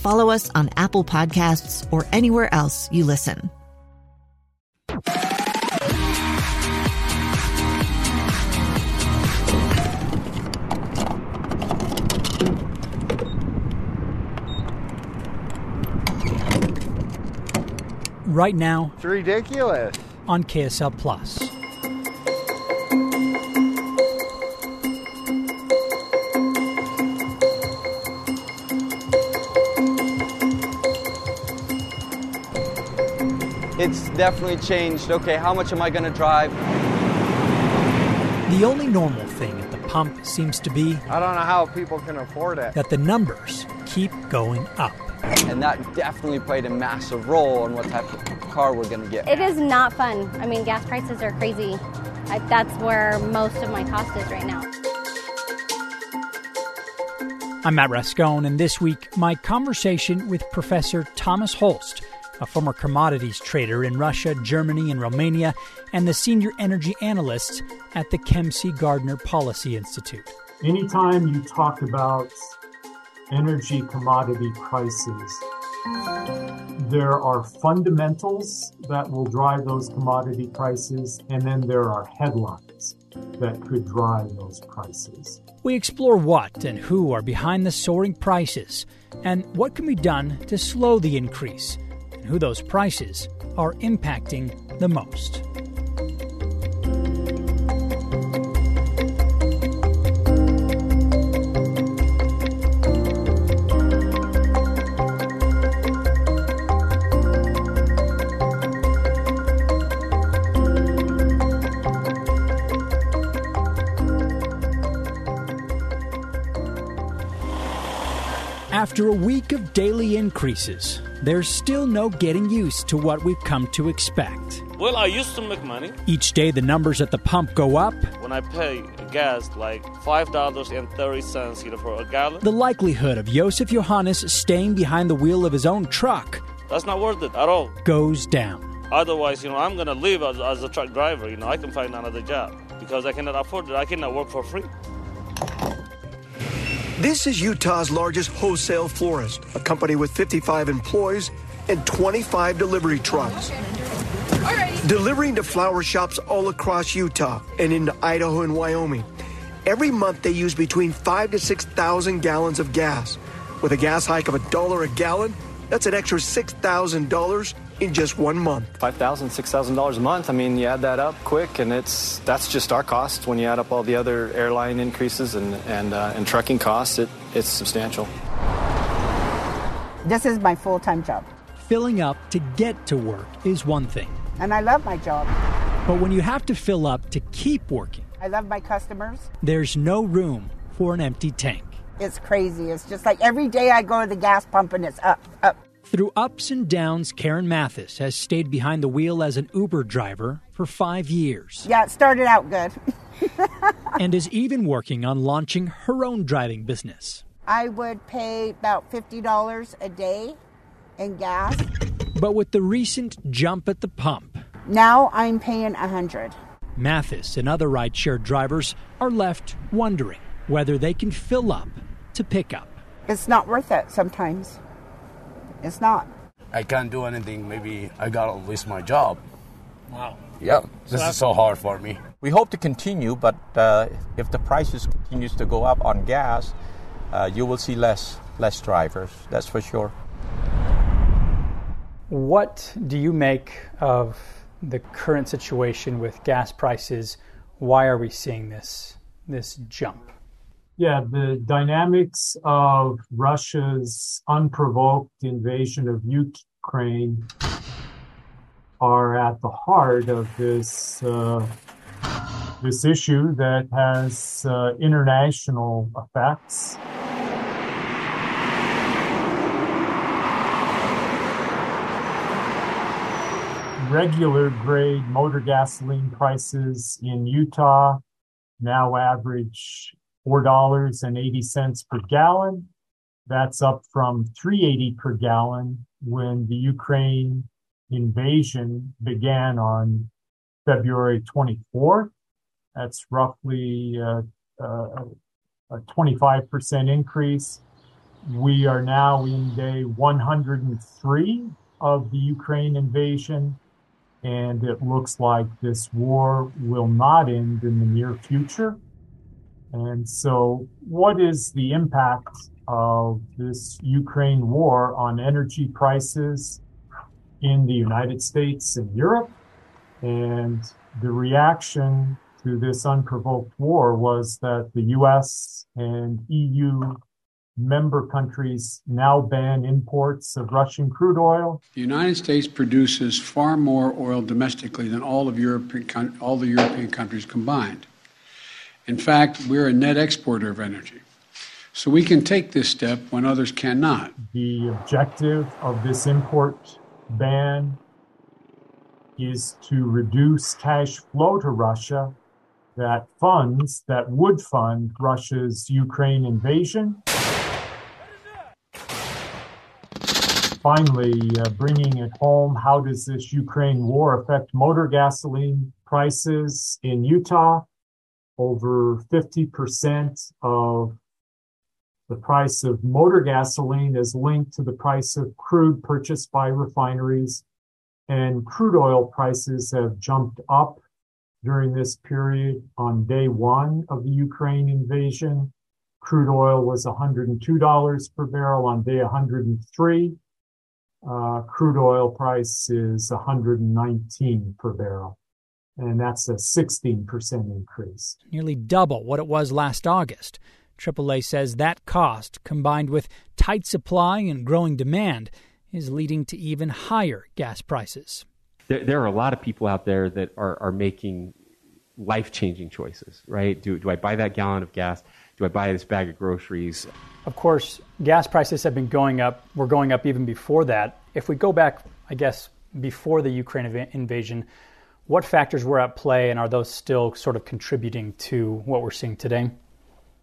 follow us on Apple Podcasts, or anywhere else you listen. Right now, It's ridiculous. on KSL Plus. It's definitely changed. Okay, how much am I going to drive? The only normal thing at the pump seems to be I don't know how people can afford it. that the numbers keep going up. And that definitely played a massive role in what type of car we're going to get. It is not fun. I mean, gas prices are crazy. I, that's where most of my cost is right now. I'm Matt Rascon, and this week, my conversation with Professor Thomas Holst, a former commodities trader in Russia, Germany, and Romania, and the senior energy analyst at the Kem C. Gardner Policy Institute. Anytime you talk about energy commodity prices, there are fundamentals that will drive those commodity prices, and then there are headlines that could drive those prices. We explore what and who are behind the soaring prices, and what can be done to slow the increase, and who those prices are impacting the most. After a week of daily increases, there's still no getting used to what we've come to expect. Well, I used to make money Each day, the numbers at the pump go up. when I pay gas like five dollars and thirty cents, you know, for a gallon. The likelihood of Josef Johannes staying behind the wheel of his own truck That's not worth it at all. goes down. Otherwise, you know, I'm gonna leave as, as a truck driver. You know, I can find another job because I cannot afford it. I cannot work for free. This is Utah's largest wholesale florist, a company with 55 employees and 25 delivery trucks. Delivering to flower shops all across Utah and into Idaho and Wyoming. Every month they use between five to 6,000 gallons of gas. With a gas hike of a dollar a gallon, that's an extra $6,000 in just one month. Five thousand, six thousand dollars a month. I mean, you add that up quick, and it's that's just our cost. When you add up all the other airline increases and and, uh, and trucking costs, it, it's substantial. This is my full time job, Filling up to get to work is one thing, and I love my job. but when you have to fill up to keep working, I love my customers. there's no room for an empty tank. It's crazy. It's just like every day I go to the gas pump and it's up, up. Through ups and downs, Karen Mathis has stayed behind the wheel as an Uber driver for five years Yeah, it started out good. and is even working on launching her own driving business. I would pay about $50 a day in gas. But with the recent jump at the pump, Now I'm paying a 100 Mathis and other rideshare drivers are left wondering whether they can fill up to pick up. It's not worth it sometimes. It's not. I can't do anything. Maybe I gotta lose my job. Wow. Yeah, this is so hard for me. We hope to continue, but uh, if the prices continues to go up on gas, uh, you will see less less drivers. That's for sure. What do you make of the current situation with gas prices, why are we seeing this this jump? Yeah, the dynamics of Russia's unprovoked invasion of Ukraine are at the heart of this uh, this issue that has uh, international effects. Regular grade motor gasoline prices in Utah now average $4.80 per gallon. That's up from 380 per gallon when the Ukraine invasion began on February 24th. That's roughly uh, uh, a 25% increase. We are now in day 103 of the Ukraine invasion, and it looks like this war will not end in the near future. And so, what is the impact of this Ukraine war on energy prices in the United States and Europe? And the reaction to this unprovoked war was that the US and EU member countries now ban imports of Russian crude oil. The United States produces far more oil domestically than all of European all the European countries combined. In fact, we're a net exporter of energy. So we can take this step when others cannot. The objective of this import ban is to reduce cash flow to Russia that funds that would fund Russia's Ukraine invasion. Finally, uh, bringing it home, how does this Ukraine war affect motor gasoline prices in Utah? Over 50% of the price of motor gasoline is linked to the price of crude purchased by refineries, and crude oil prices have jumped up during this period. On day one of the Ukraine invasion, crude oil was $102 per barrel. On day 103, uh, crude oil price is 119 per barrel. And that's a 16% increase. Nearly double what it was last August. AAA says that cost, combined with tight supply and growing demand, is leading to even higher gas prices there, there are a lot of people out there that are, are making life changing choices, right? Do, do I buy that gallon of gas? Do I buy this bag of groceries? Of course, gas prices have been going up. We're going up even before that. If we go back, I guess, before the Ukraine invasion, what factors were at play and are those still sort of contributing to what we're seeing today?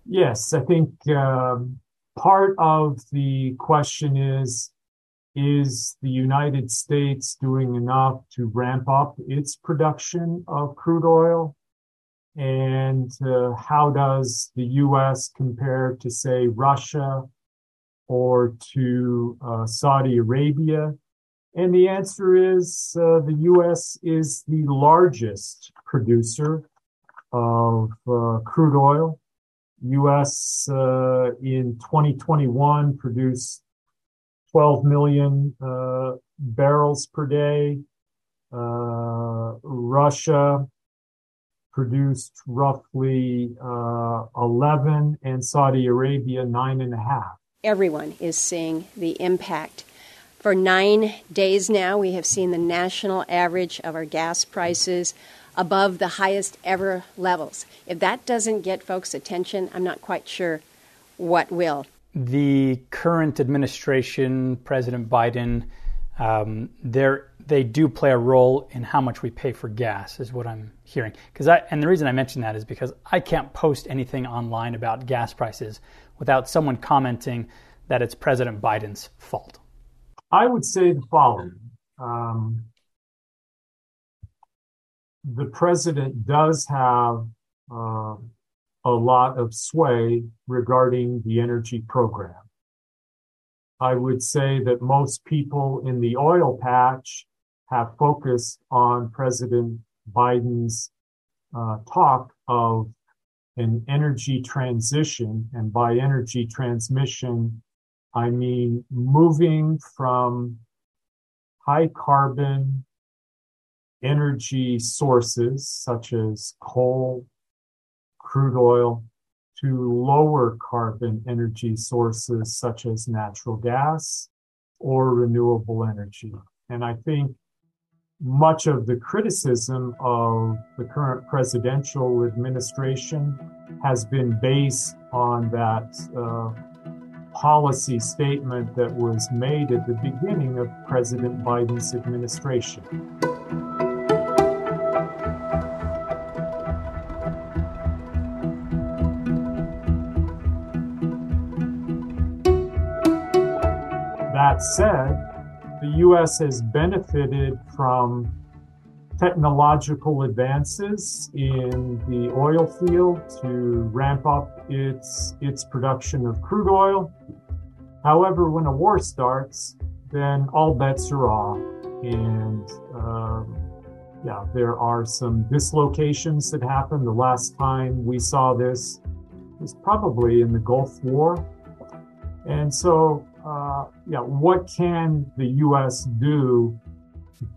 Yes, I think um, part of the question is is the United States doing enough to ramp up its production of crude oil? And uh, how does the U.S. compare to, say, Russia or to uh, Saudi Arabia? And the answer is uh, the U.S. is the largest producer of uh, crude oil. U.S. Uh, in 2021 produced 12 million uh, barrels per day. Uh, Russia produced roughly uh, 11, and Saudi Arabia nine and a half. Everyone is seeing the impact. For nine days now, we have seen the national average of our gas prices above the highest ever levels. If that doesn't get folks' attention, I'm not quite sure what will the current administration, President Biden, um, they do play a role in how much we pay for gas, is what I'm hearing. Because and the reason I mention that is because I can't post anything online about gas prices without someone commenting that it's President Biden's fault. I would say the following. Um, the president does have uh, a lot of sway regarding the energy program. I would say that most people in the oil patch have focused on President Biden's uh, talk of an energy transition. And by energy transmission, I mean moving from high carbon energy sources such as coal, crude oil, to lower carbon energy sources such as natural gas or renewable energy. And I think much of the criticism of the current presidential administration has been based on that uh, policy statement that was made at the beginning of President Biden's administration. That said, the U.S. has benefited from technological advances in the oil field to ramp up its its production of crude oil. However, when a war starts, then all bets are off, and um, yeah, there are some dislocations that happen. The last time we saw this was probably in the Gulf War, and so uh, yeah, what can the U.S. do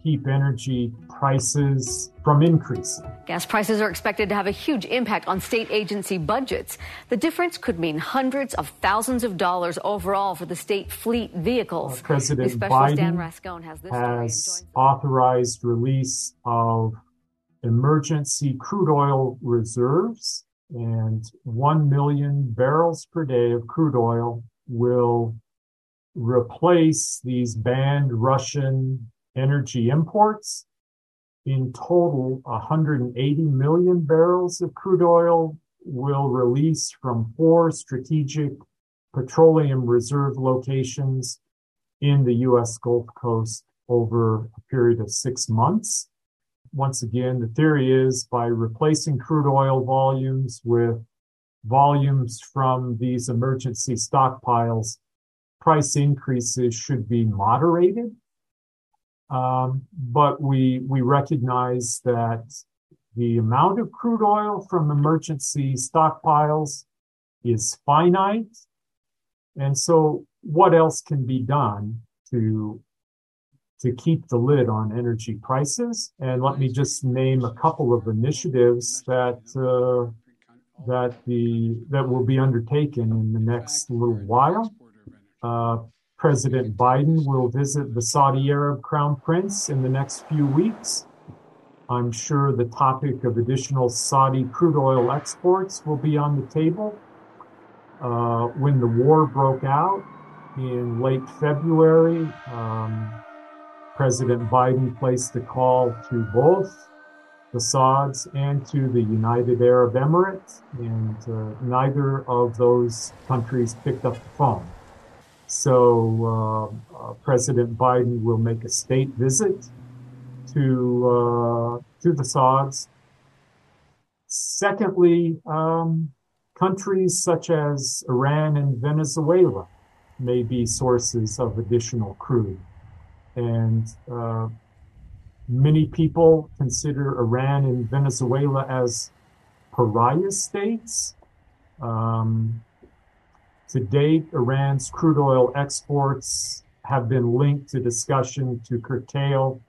keep energy prices from increasing? Gas prices are expected to have a huge impact on state agency budgets. The difference could mean hundreds of thousands of dollars overall for the state fleet vehicles. Uh, President Biden has, has authorized release of emergency crude oil reserves and 1 million barrels per day of crude oil will replace these banned Russian energy imports. In total, 180 million barrels of crude oil will release from four strategic petroleum reserve locations in the U.S. Gulf Coast over a period of six months. Once again, the theory is by replacing crude oil volumes with volumes from these emergency stockpiles, price increases should be moderated. Um, but we we recognize that the amount of crude oil from emergency stockpiles is finite, and so what else can be done to to keep the lid on energy prices? And let me just name a couple of initiatives that uh, that the that will be undertaken in the next little while. Uh, President Biden will visit the Saudi Arab Crown Prince in the next few weeks. I'm sure the topic of additional Saudi crude oil exports will be on the table. Uh, when the war broke out in late February, um, President Biden placed a call to both the Sauds and to the United Arab Emirates, and uh, neither of those countries picked up the phone. So uh, uh, President Biden will make a state visit to uh, to the Sauds. Secondly, um, countries such as Iran and Venezuela may be sources of additional crude, and uh, many people consider Iran and Venezuela as pariah states. Um, to date, Iran's crude oil exports have been linked to discussion to curtail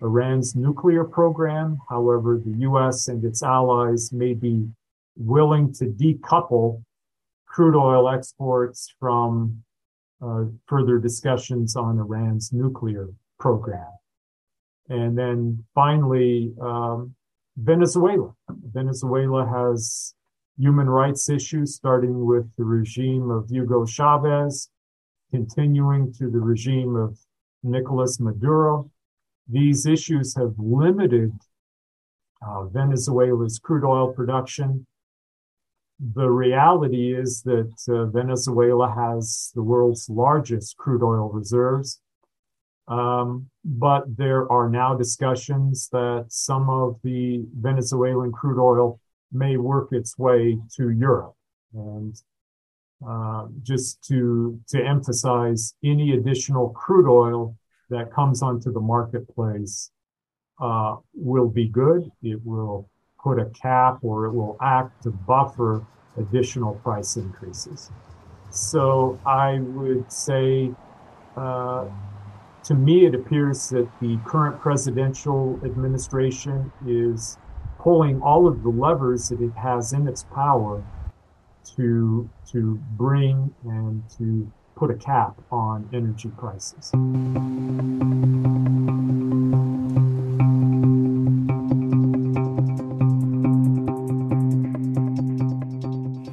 Iran's nuclear program. However, the U.S. and its allies may be willing to decouple crude oil exports from uh, further discussions on Iran's nuclear program. And then finally, um, Venezuela. Venezuela has human rights issues, starting with the regime of Hugo Chavez, continuing to the regime of Nicolas Maduro. These issues have limited uh, Venezuela's crude oil production. The reality is that uh, Venezuela has the world's largest crude oil reserves. Um, but there are now discussions that some of the Venezuelan crude oil may work its way to Europe. And uh, just to to emphasize, any additional crude oil that comes onto the marketplace uh, will be good. It will put a cap or it will act to buffer additional price increases. So I would say uh, to me, it appears that the current presidential administration is pulling all of the levers that it has in its power to to bring and to put a cap on energy prices.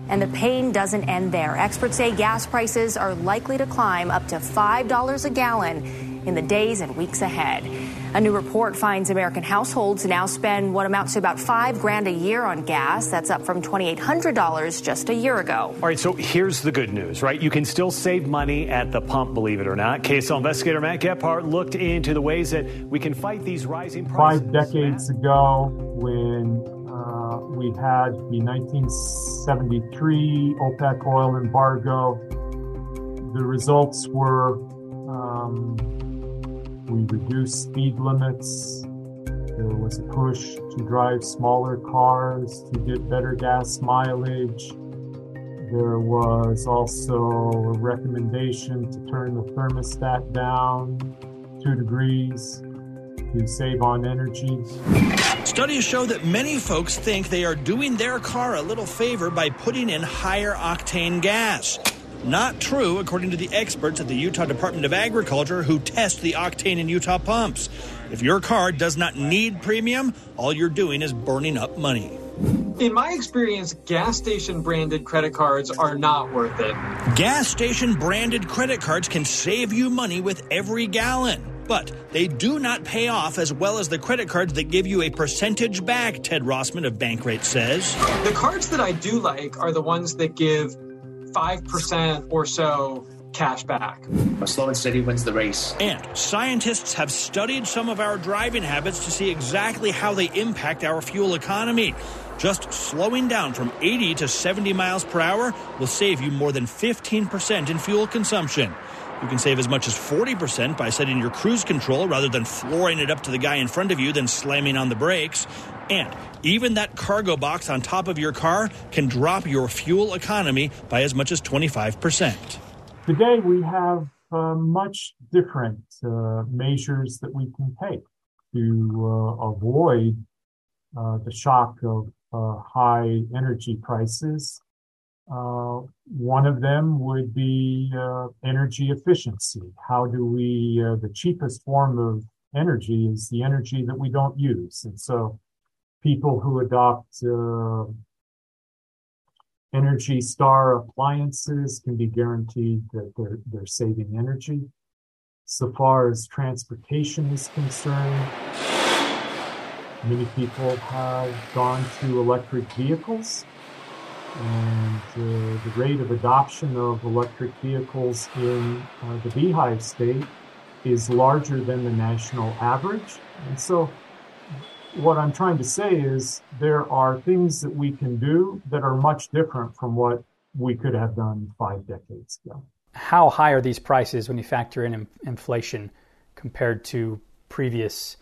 And the pain doesn't end there. Experts say gas prices are likely to climb up to $5 a gallon in the days and weeks ahead. A new report finds American households now spend what amounts to about five grand a year on gas. That's up from $2,800 just a year ago. All right, so here's the good news, right? You can still save money at the pump, believe it or not. KSL investigator Matt Gephardt looked into the ways that we can fight these rising prices. Five decades ago, when uh, we had the 1973 OPEC oil embargo, the results were um, we reduced speed limits. There was a push to drive smaller cars to get better gas mileage. There was also a recommendation to turn the thermostat down two degrees to save on energy. Studies show that many folks think they are doing their car a little favor by putting in higher octane gas. Not true, according to the experts at the Utah Department of Agriculture who test the octane in Utah pumps. If your car does not need premium, all you're doing is burning up money. In my experience, gas station branded credit cards are not worth it. Gas station branded credit cards can save you money with every gallon. But they do not pay off as well as the credit cards that give you a percentage back, Ted Rossman of Bankrate says. The cards that I do like are the ones that give 5% or so cash back. Slow and steady wins the race. And scientists have studied some of our driving habits to see exactly how they impact our fuel economy. Just slowing down from 80 to 70 miles per hour will save you more than 15% in fuel consumption. You can save as much as 40% by setting your cruise control rather than flooring it up to the guy in front of you, then slamming on the brakes. And even that cargo box on top of your car can drop your fuel economy by as much as 25%. Today, we have uh, much different uh, measures that we can take to uh, avoid uh, the shock of uh, high energy prices. Uh, one of them would be energy efficiency. How do we, the cheapest form of energy is the energy that we don't use. And so people who adopt uh, Energy Star appliances can be guaranteed that they're, they're saving energy. So far as transportation is concerned, many people have gone to electric vehicles and uh, the rate of adoption of electric vehicles in uh, the Beehive state is larger than the national average. And so what I'm trying to say is there are things that we can do that are much different from what we could have done five decades ago. How high are these prices when you factor in inflation compared to previous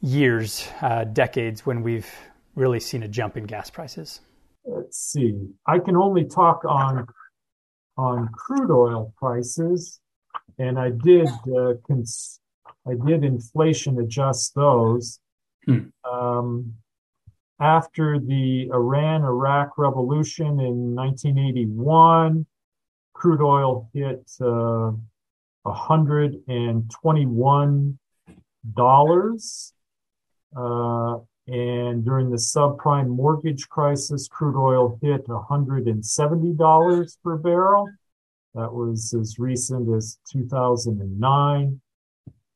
years, uh, decades when we've really seen a jump in gas prices? Let's see. I can only talk on on crude oil prices, and I did uh, cons- I did inflation adjust those. Hmm. Um, after the Iran Iraq revolution in 1981, crude oil hit uh, $121. Uh, and during the subprime mortgage crisis, crude oil hit $170 per barrel. That was as recent as 2009.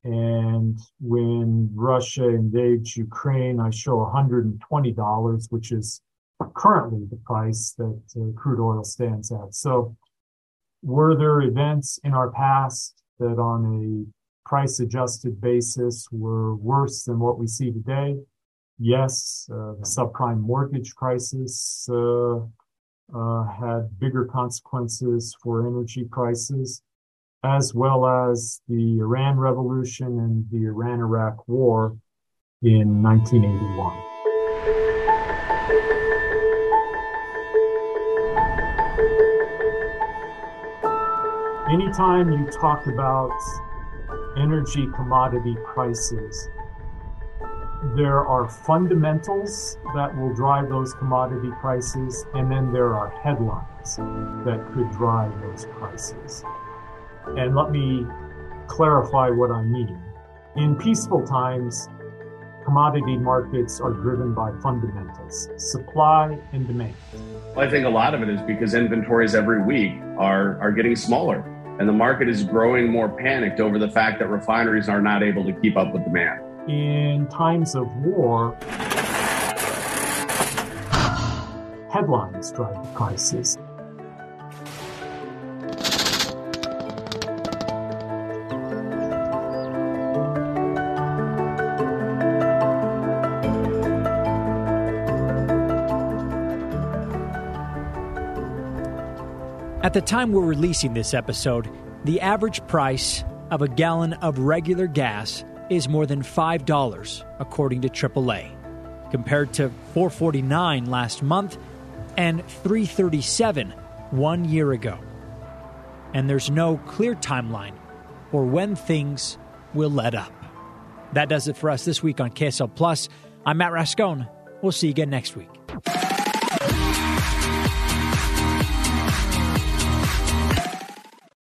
And when Russia invades Ukraine, I show $120, which is currently the price that uh, crude oil stands at. So were there events in our past that on a price adjusted basis were worse than what we see today? Yes, uh, the subprime mortgage crisis uh, uh had bigger consequences for energy prices as well as the Iran Revolution and the Iran Iraq War in 1981. Anytime you talk about energy commodity prices, there are fundamentals that will drive those commodity prices, and then there are headlines that could drive those prices. And let me clarify what I mean. In peaceful times, commodity markets are driven by fundamentals supply and demand. Well, I think a lot of it is because inventories every week are, are getting smaller, and the market is growing more panicked over the fact that refineries are not able to keep up with demand. In times of war, headlines drive the prices. At the time we're releasing this episode, the average price of a gallon of regular gas is more than $5 according to AAA, compared to 4.49 last month and 3.37 1 year ago. And there's no clear timeline for when things will let up. That does it for us this week on KSL Plus. I'm Matt Rascon. We'll see you again next week.